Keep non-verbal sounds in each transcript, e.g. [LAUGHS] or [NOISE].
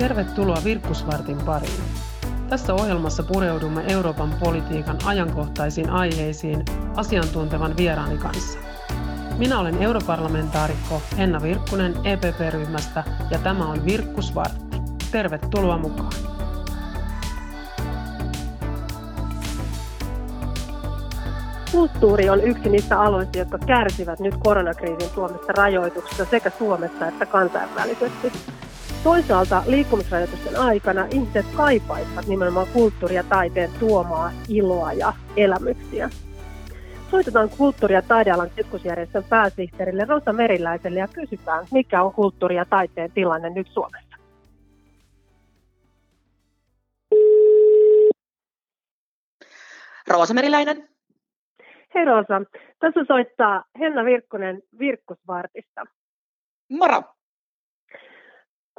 Tervetuloa Virkkusvartin pariin. Tässä ohjelmassa pureudumme Euroopan politiikan ajankohtaisiin aiheisiin asiantuntevan vieraani kanssa. Minä olen europarlamentaarikko Henna Virkkunen EPP-ryhmästä ja tämä on Virkkusvartti. Tervetuloa mukaan. Kulttuuri on yksi niistä aloista, jotka kärsivät nyt koronakriisin tuomista rajoituksista sekä Suomessa että kansainvälisesti. Toisaalta liikkumisrajoitusten aikana ihmiset kaipaisivat nimenomaan kulttuuri- ja taiteen tuomaa iloa ja elämyksiä. Soitetaan kulttuuri- ja taidealan keskusjärjestön pääsihteerille Rosa Meriläiselle ja kysytään, mikä on kulttuuri- ja taiteen tilanne nyt Suomessa. Roosa Meriläinen. Hei Rosa, tässä soittaa Henna Virkkonen Virkkusvartista. Moro.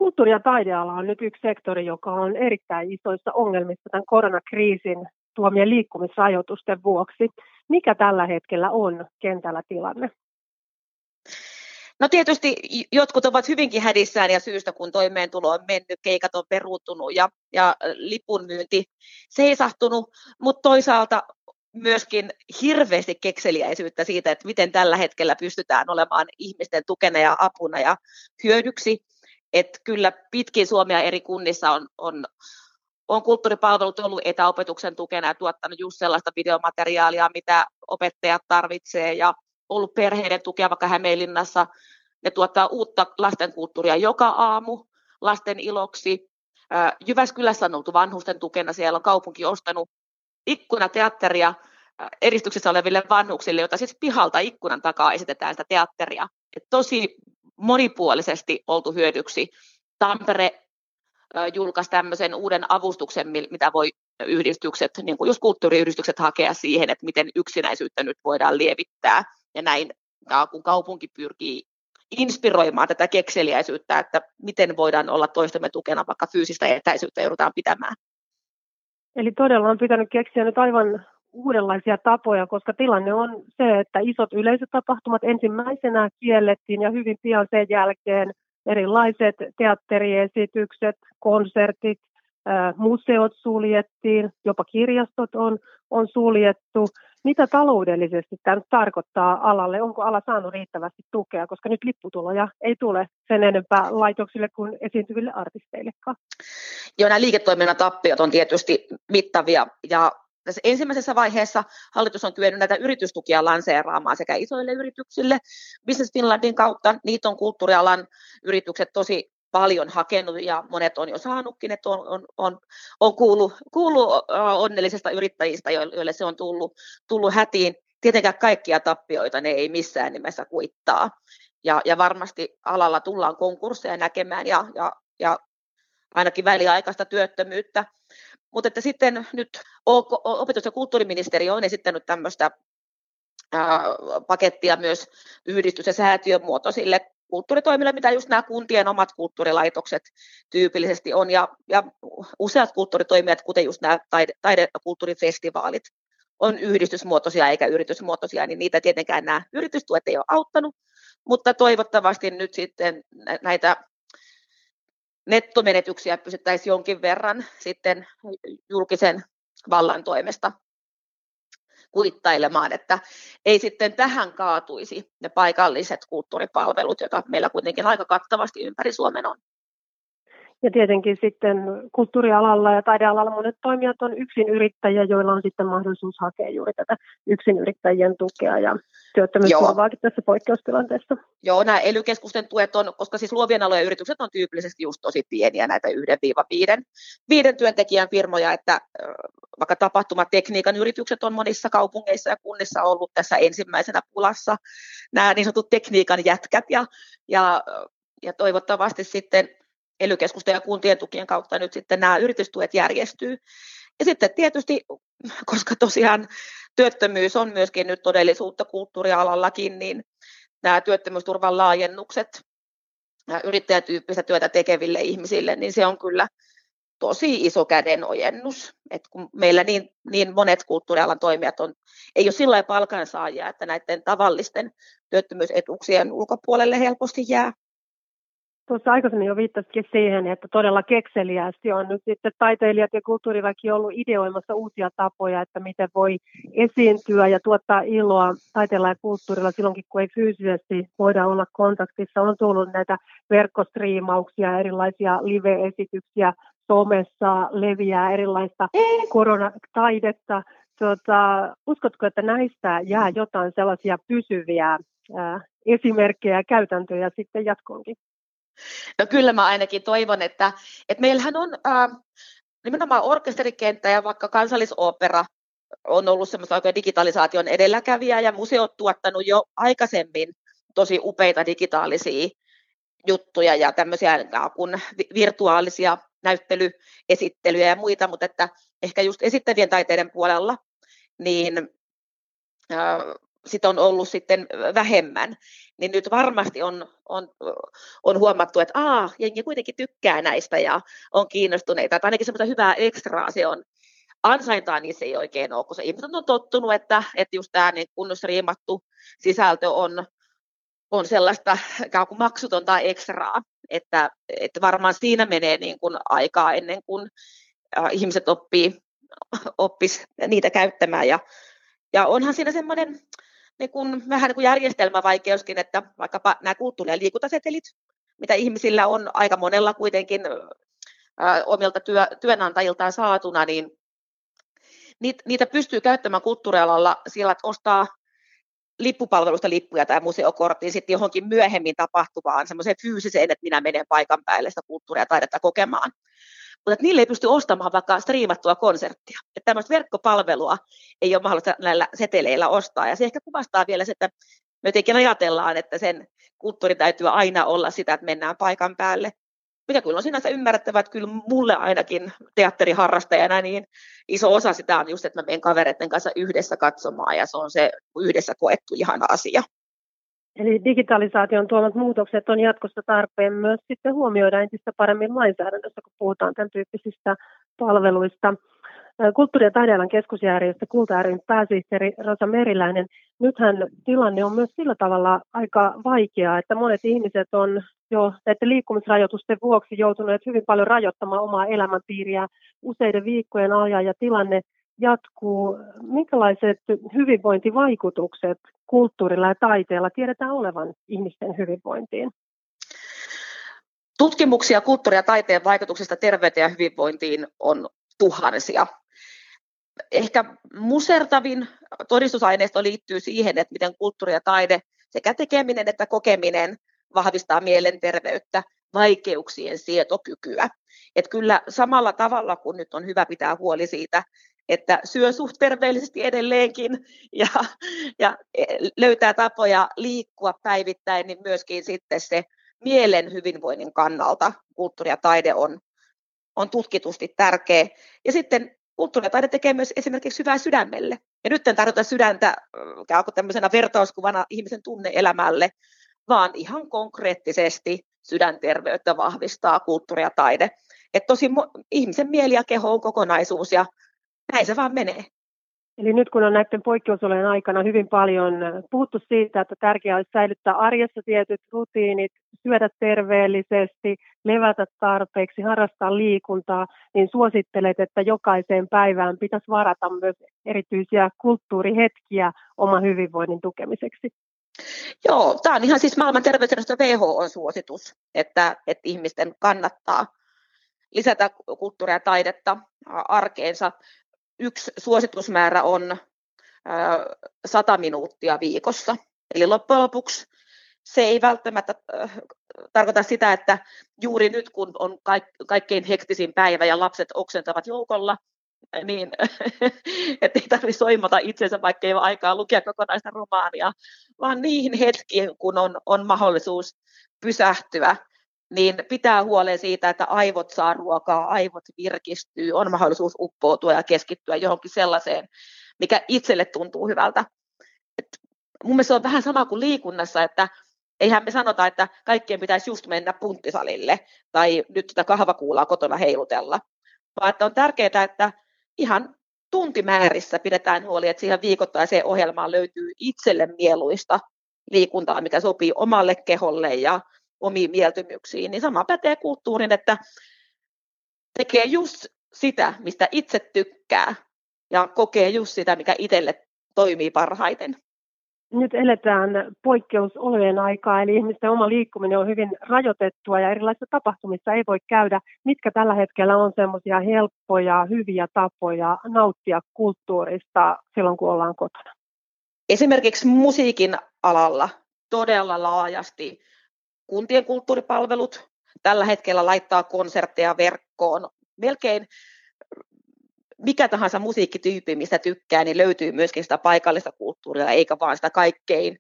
Kulttuuri- ja taideala on nyt yksi sektori, joka on erittäin isoissa ongelmissa tämän koronakriisin tuomien liikkumisrajoitusten vuoksi. Mikä tällä hetkellä on kentällä tilanne? No tietysti jotkut ovat hyvinkin hädissään ja syystä, kun toimeentulo on mennyt, keikat on peruuttunut ja, ja lipun myynti seisahtunut, mutta toisaalta myöskin hirveästi kekseliäisyyttä siitä, että miten tällä hetkellä pystytään olemaan ihmisten tukena ja apuna ja hyödyksi. Että kyllä pitkin Suomea eri kunnissa on, on, on kulttuuripalvelut ollut etäopetuksen tukena ja tuottanut just sellaista videomateriaalia, mitä opettajat tarvitsee ja ollut perheiden tukea vaikka Hämeenlinnassa. Ne tuottaa uutta lastenkulttuuria joka aamu lasten iloksi. Jyväskylässä on oltu vanhusten tukena, siellä on kaupunki ostanut ikkunateatteria eristyksessä oleville vanhuksille, jota siis pihalta ikkunan takaa esitetään sitä teatteria. Et tosi monipuolisesti oltu hyödyksi. Tampere julkaisi tämmöisen uuden avustuksen, mitä voi yhdistykset, niin kuin just kulttuuriyhdistykset hakea siihen, että miten yksinäisyyttä nyt voidaan lievittää. Ja näin, kun kaupunki pyrkii inspiroimaan tätä kekseliäisyyttä, että miten voidaan olla toistemme tukena, vaikka fyysistä etäisyyttä joudutaan pitämään. Eli todella on pitänyt keksiä nyt aivan uudenlaisia tapoja, koska tilanne on se, että isot yleisötapahtumat ensimmäisenä kiellettiin ja hyvin pian sen jälkeen erilaiset teatteriesitykset, konsertit, museot suljettiin, jopa kirjastot on, on suljettu. Mitä taloudellisesti tämä nyt tarkoittaa alalle? Onko ala saanut riittävästi tukea, koska nyt lipputuloja ei tule sen enempää laitoksille kuin esiintyville artisteillekaan? Joo, nämä liiketoiminnan tappiot on tietysti mittavia ja tässä ensimmäisessä vaiheessa hallitus on kyennyt näitä yritystukia lanseeraamaan sekä isoille yrityksille Business Finlandin kautta. Niitä on kulttuurialan yritykset tosi paljon hakenut ja monet on jo saanutkin, että on, on, on, on kuullut, kuullut onnellisista yrittäjistä, joille se on tullut, tullut hätiin. Tietenkään kaikkia tappioita ne ei missään nimessä kuittaa. Ja, ja varmasti alalla tullaan konkursseja näkemään ja, ja, ja ainakin väliaikaista työttömyyttä. Mutta että sitten nyt opetus- ja kulttuuriministeriö on esittänyt tämmöistä pakettia myös yhdistys- ja säätiön muotoisille kulttuuritoimille, mitä just nämä kuntien omat kulttuurilaitokset tyypillisesti on, ja, ja useat kulttuuritoimijat, kuten just nämä taide- taide- ja kulttuurifestivaalit, on yhdistysmuotoisia eikä yritysmuotoisia, niin niitä tietenkään nämä yritystuet ei ole auttanut, mutta toivottavasti nyt sitten näitä nettomenetyksiä pysyttäisiin jonkin verran sitten julkisen vallan toimesta kuittailemaan, että ei sitten tähän kaatuisi ne paikalliset kulttuuripalvelut, joita meillä kuitenkin aika kattavasti ympäri Suomen on. Ja tietenkin sitten kulttuurialalla ja taidealalla monet toimijat on yksin yrittäjiä, joilla on sitten mahdollisuus hakea juuri tätä yksin yrittäjien tukea ja työttömyysturvaakin tässä poikkeustilanteessa. Joo, nämä ely tuet on, koska siis luovien alojen yritykset on tyypillisesti just tosi pieniä, näitä yhden viiva viiden, viiden työntekijän firmoja, että vaikka tapahtumatekniikan yritykset on monissa kaupungeissa ja kunnissa ollut tässä ensimmäisenä pulassa, nämä niin sanotut tekniikan jätkät ja, ja, ja toivottavasti sitten ely ja kuntien tukien kautta nyt sitten nämä yritystuet järjestyy. Ja sitten tietysti, koska tosiaan työttömyys on myöskin nyt todellisuutta kulttuurialallakin, niin nämä työttömyysturvan laajennukset yrittäjätyyppistä työtä tekeville ihmisille, niin se on kyllä tosi iso kädenojennus. Et kun meillä niin, niin monet kulttuurialan toimijat on, ei ole sillä palkansaajia, että näiden tavallisten työttömyysetuuksien ulkopuolelle helposti jää. Tuossa aikaisemmin jo viittasikin siihen, että todella kekseliästi on nyt sitten taiteilijat ja kulttuuriväki ollut ideoimassa uusia tapoja, että miten voi esiintyä ja tuottaa iloa taiteella ja kulttuurilla silloinkin, kun ei fyysisesti voida olla kontaktissa. On tullut näitä verkkostriimauksia, erilaisia live-esityksiä, somessa leviää erilaista koronataidetta. Tuota, uskotko, että näistä jää jotain sellaisia pysyviä ää, esimerkkejä ja käytäntöjä sitten jatkoonkin? No kyllä mä ainakin toivon, että, että meillähän on ää, nimenomaan orkesterikenttä ja vaikka kansallisopera on ollut semmoista oikein digitalisaation edelläkävijä ja museot tuottanut jo aikaisemmin tosi upeita digitaalisia juttuja ja tämmöisiä kuin virtuaalisia näyttelyesittelyjä ja muita, mutta että ehkä just esittävien taiteiden puolella niin sit on ollut sitten vähemmän, niin nyt varmasti on, on, on huomattu, että aa, jengi kuitenkin tykkää näistä ja on kiinnostuneita, että ainakin semmoista hyvää ekstraa se on. Ansaintaa se ei oikein ole, kun se ihmiset on tottunut, että, että just tämä niin kunnossa riimattu sisältö on, on sellaista ikään kuin maksutonta ekstraa, että, että varmaan siinä menee niin kuin aikaa ennen kuin ihmiset oppii oppis niitä käyttämään. Ja, ja onhan siinä semmoinen niin kuin, vähän niin kuin järjestelmävaikeuskin, että vaikkapa nämä kulttuuri- ja liikuntasetelit, mitä ihmisillä on aika monella kuitenkin ää, omilta työ, työnantajiltaan saatuna, niin niitä, niitä pystyy käyttämään kulttuurialalla sillä, että ostaa lippupalvelusta lippuja tai museokorttiin sitten johonkin myöhemmin tapahtuvaan semmoiseen fyysiseen, että minä menen paikan päälle sitä kulttuuria taidetta kokemaan mutta että niille ei pysty ostamaan vaikka striimattua konserttia. Että tämmöistä verkkopalvelua ei ole mahdollista näillä seteleillä ostaa. Ja se ehkä kuvastaa vielä se, että me jotenkin ajatellaan, että sen kulttuuri täytyy aina olla sitä, että mennään paikan päälle. Mikä kyllä on sinänsä ymmärrettävää, että kyllä mulle ainakin teatteriharrastajana niin iso osa sitä on just, että mä menen kavereiden kanssa yhdessä katsomaan ja se on se yhdessä koettu ihana asia. Eli digitalisaation tuomat muutokset on jatkossa tarpeen myös sitten huomioida entistä paremmin lainsäädännössä, kun puhutaan tämän tyyppisistä palveluista. Kulttuuri- ja taidealan keskusjärjestö Kulta ryn pääsihteeri Rosa Meriläinen. Nythän tilanne on myös sillä tavalla aika vaikea, että monet ihmiset on jo näiden liikkumisrajoitusten vuoksi joutuneet hyvin paljon rajoittamaan omaa elämänpiiriä useiden viikkojen ajan ja tilanne jatkuu. Minkälaiset hyvinvointivaikutukset kulttuurilla ja taiteella tiedetään olevan ihmisten hyvinvointiin? Tutkimuksia kulttuuri- ja taiteen vaikutuksista terveyteen ja hyvinvointiin on tuhansia. Ehkä musertavin todistusaineisto liittyy siihen, että miten kulttuuri ja taide sekä tekeminen että kokeminen vahvistaa mielenterveyttä, vaikeuksien sietokykyä. Et kyllä samalla tavalla kuin nyt on hyvä pitää huoli siitä, että syö suht terveellisesti edelleenkin ja, ja löytää tapoja liikkua päivittäin, niin myöskin sitten se mielen hyvinvoinnin kannalta kulttuuri ja taide on, on tutkitusti tärkeä. Ja sitten kulttuuri ja taide tekee myös esimerkiksi hyvää sydämelle. Ja nyt en tarkoita sydäntä tämmöisenä vertauskuvana ihmisen tunneelämälle, vaan ihan konkreettisesti sydänterveyttä vahvistaa kulttuuri ja taide. Että tosi ihmisen mieli ja keho on kokonaisuus ja näin se vaan menee. Eli nyt kun on näiden poikkeusolojen aikana hyvin paljon puhuttu siitä, että tärkeää olisi säilyttää arjessa tietyt rutiinit, syödä terveellisesti, levätä tarpeeksi, harrastaa liikuntaa, niin suosittelet, että jokaiseen päivään pitäisi varata myös erityisiä kulttuurihetkiä oman hyvinvoinnin tukemiseksi. Joo, tämä on ihan siis maailman terveysjärjestö WHO-suositus, että, että ihmisten kannattaa lisätä kulttuuria ja taidetta arkeensa yksi suositusmäärä on 100 minuuttia viikossa. Eli loppujen lopuksi se ei välttämättä tarkoita sitä, että juuri nyt kun on kaikkein hektisin päivä ja lapset oksentavat joukolla, niin [LAUGHS] että ei tarvitse soimata itsensä, vaikka ei ole aikaa lukea kokonaista romaania, vaan niihin hetkiin, kun on, on mahdollisuus pysähtyä niin pitää huolen siitä, että aivot saa ruokaa, aivot virkistyy, on mahdollisuus uppoutua ja keskittyä johonkin sellaiseen, mikä itselle tuntuu hyvältä. Et mun mielestä se on vähän sama kuin liikunnassa, että eihän me sanota, että kaikkien pitäisi just mennä punttisalille tai nyt tätä kahvakuulaa kotona heilutella, vaan että on tärkeää, että ihan tuntimäärissä pidetään huoli, että siihen viikoittaiseen ohjelmaan löytyy itselle mieluista liikuntaa, mikä sopii omalle keholle ja omiin mieltymyksiin, niin sama pätee kulttuurin, että tekee just sitä, mistä itse tykkää ja kokee just sitä, mikä itselle toimii parhaiten. Nyt eletään poikkeusolojen aikaa, eli ihmisten oma liikkuminen on hyvin rajoitettua ja erilaisissa tapahtumissa ei voi käydä. Mitkä tällä hetkellä on semmoisia helppoja, hyviä tapoja nauttia kulttuurista silloin, kun ollaan kotona? Esimerkiksi musiikin alalla todella laajasti kuntien kulttuuripalvelut tällä hetkellä laittaa konsertteja verkkoon. Melkein mikä tahansa musiikkityyppi, mistä tykkää, niin löytyy myöskin sitä paikallista kulttuuria, eikä vaan sitä kaikkein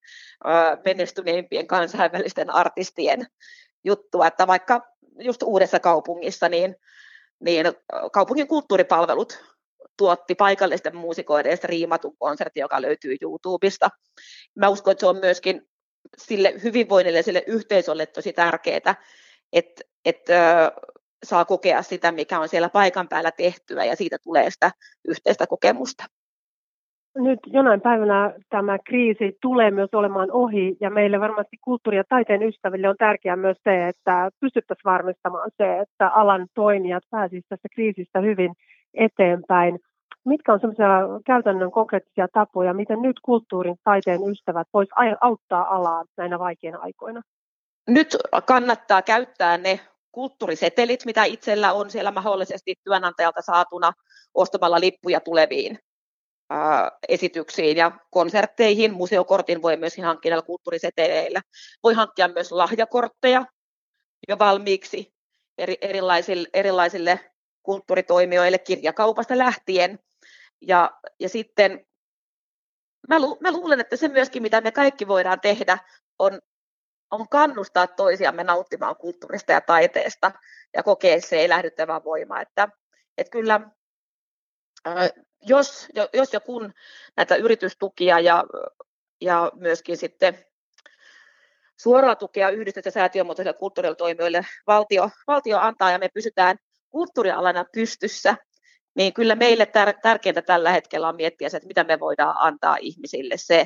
menestyneimpien kansainvälisten artistien juttua. Että vaikka just uudessa kaupungissa, niin, niin kaupungin kulttuuripalvelut tuotti paikallisten muusikoiden riimatun konsertti, joka löytyy YouTubesta. Mä uskon, että se on myöskin sille hyvinvoinnille ja sille yhteisölle tosi tärkeää, että, että saa kokea sitä, mikä on siellä paikan päällä tehtyä ja siitä tulee sitä yhteistä kokemusta. Nyt jonain päivänä tämä kriisi tulee myös olemaan ohi ja meille varmasti kulttuuri- ja taiteen ystäville on tärkeää myös se, että pystyttäisiin varmistamaan se, että alan toimijat pääsisivät tästä kriisistä hyvin eteenpäin. Mitkä on sellaisia käytännön konkreettisia tapoja, miten nyt kulttuurin taiteen ystävät vois auttaa alaa näinä vaikeina aikoina? Nyt kannattaa käyttää ne kulttuurisetelit, mitä itsellä on siellä mahdollisesti työnantajalta saatuna ostamalla lippuja tuleviin esityksiin ja konsertteihin. Museokortin voi myös hankkia kulttuuriseteleillä. Voi hankkia myös lahjakortteja jo valmiiksi eri, erilaisille, erilaisille kulttuuritoimijoille kirjakaupasta lähtien. Ja, ja sitten mä, lu, mä luulen, että se myöskin, mitä me kaikki voidaan tehdä, on on kannustaa toisiamme nauttimaan kulttuurista ja taiteesta ja kokea se elähdyttävä voima. Että, että kyllä jos, jos ja kun näitä yritystukia ja, ja myöskin sitten suoraa tukea yhdistys- ja säätiömuotoisille kulttuuritoimijoille valtio, valtio antaa ja me pysytään kulttuurialana pystyssä, niin kyllä meille tär- tärkeintä tällä hetkellä on miettiä se, että mitä me voidaan antaa ihmisille. Se,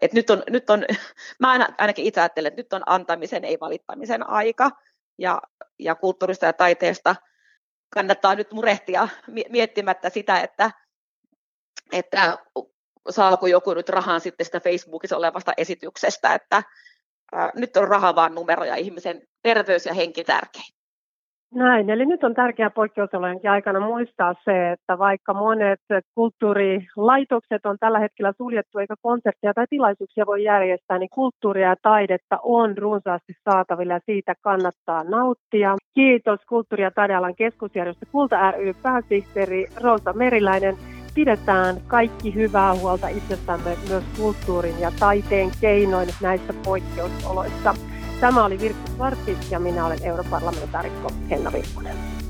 että nyt on, nyt on, [LAUGHS] mä ainakin itse ajattelen, että nyt on antamisen, ei valittamisen aika, ja, ja kulttuurista ja taiteesta kannattaa nyt murehtia miettimättä sitä, että, että saako joku nyt rahan sitten sitä Facebookissa olevasta esityksestä, että ää, nyt on raha vaan numero ja ihmisen terveys ja henki tärkein. Näin, eli nyt on tärkeää poikkeusolojenkin aikana muistaa se, että vaikka monet kulttuurilaitokset on tällä hetkellä suljettu eikä konsertteja tai tilaisuuksia voi järjestää, niin kulttuuria ja taidetta on runsaasti saatavilla ja siitä kannattaa nauttia. Kiitos kulttuuri- ja taidealan keskusjärjestö Kulta ry pääsihteeri Rosa Meriläinen. Pidetään kaikki hyvää huolta itsestämme myös kulttuurin ja taiteen keinoin näissä poikkeusoloissa. Tämä oli Virkku Svartti ja minä olen europarlamentaarikko Henna Virkkunen.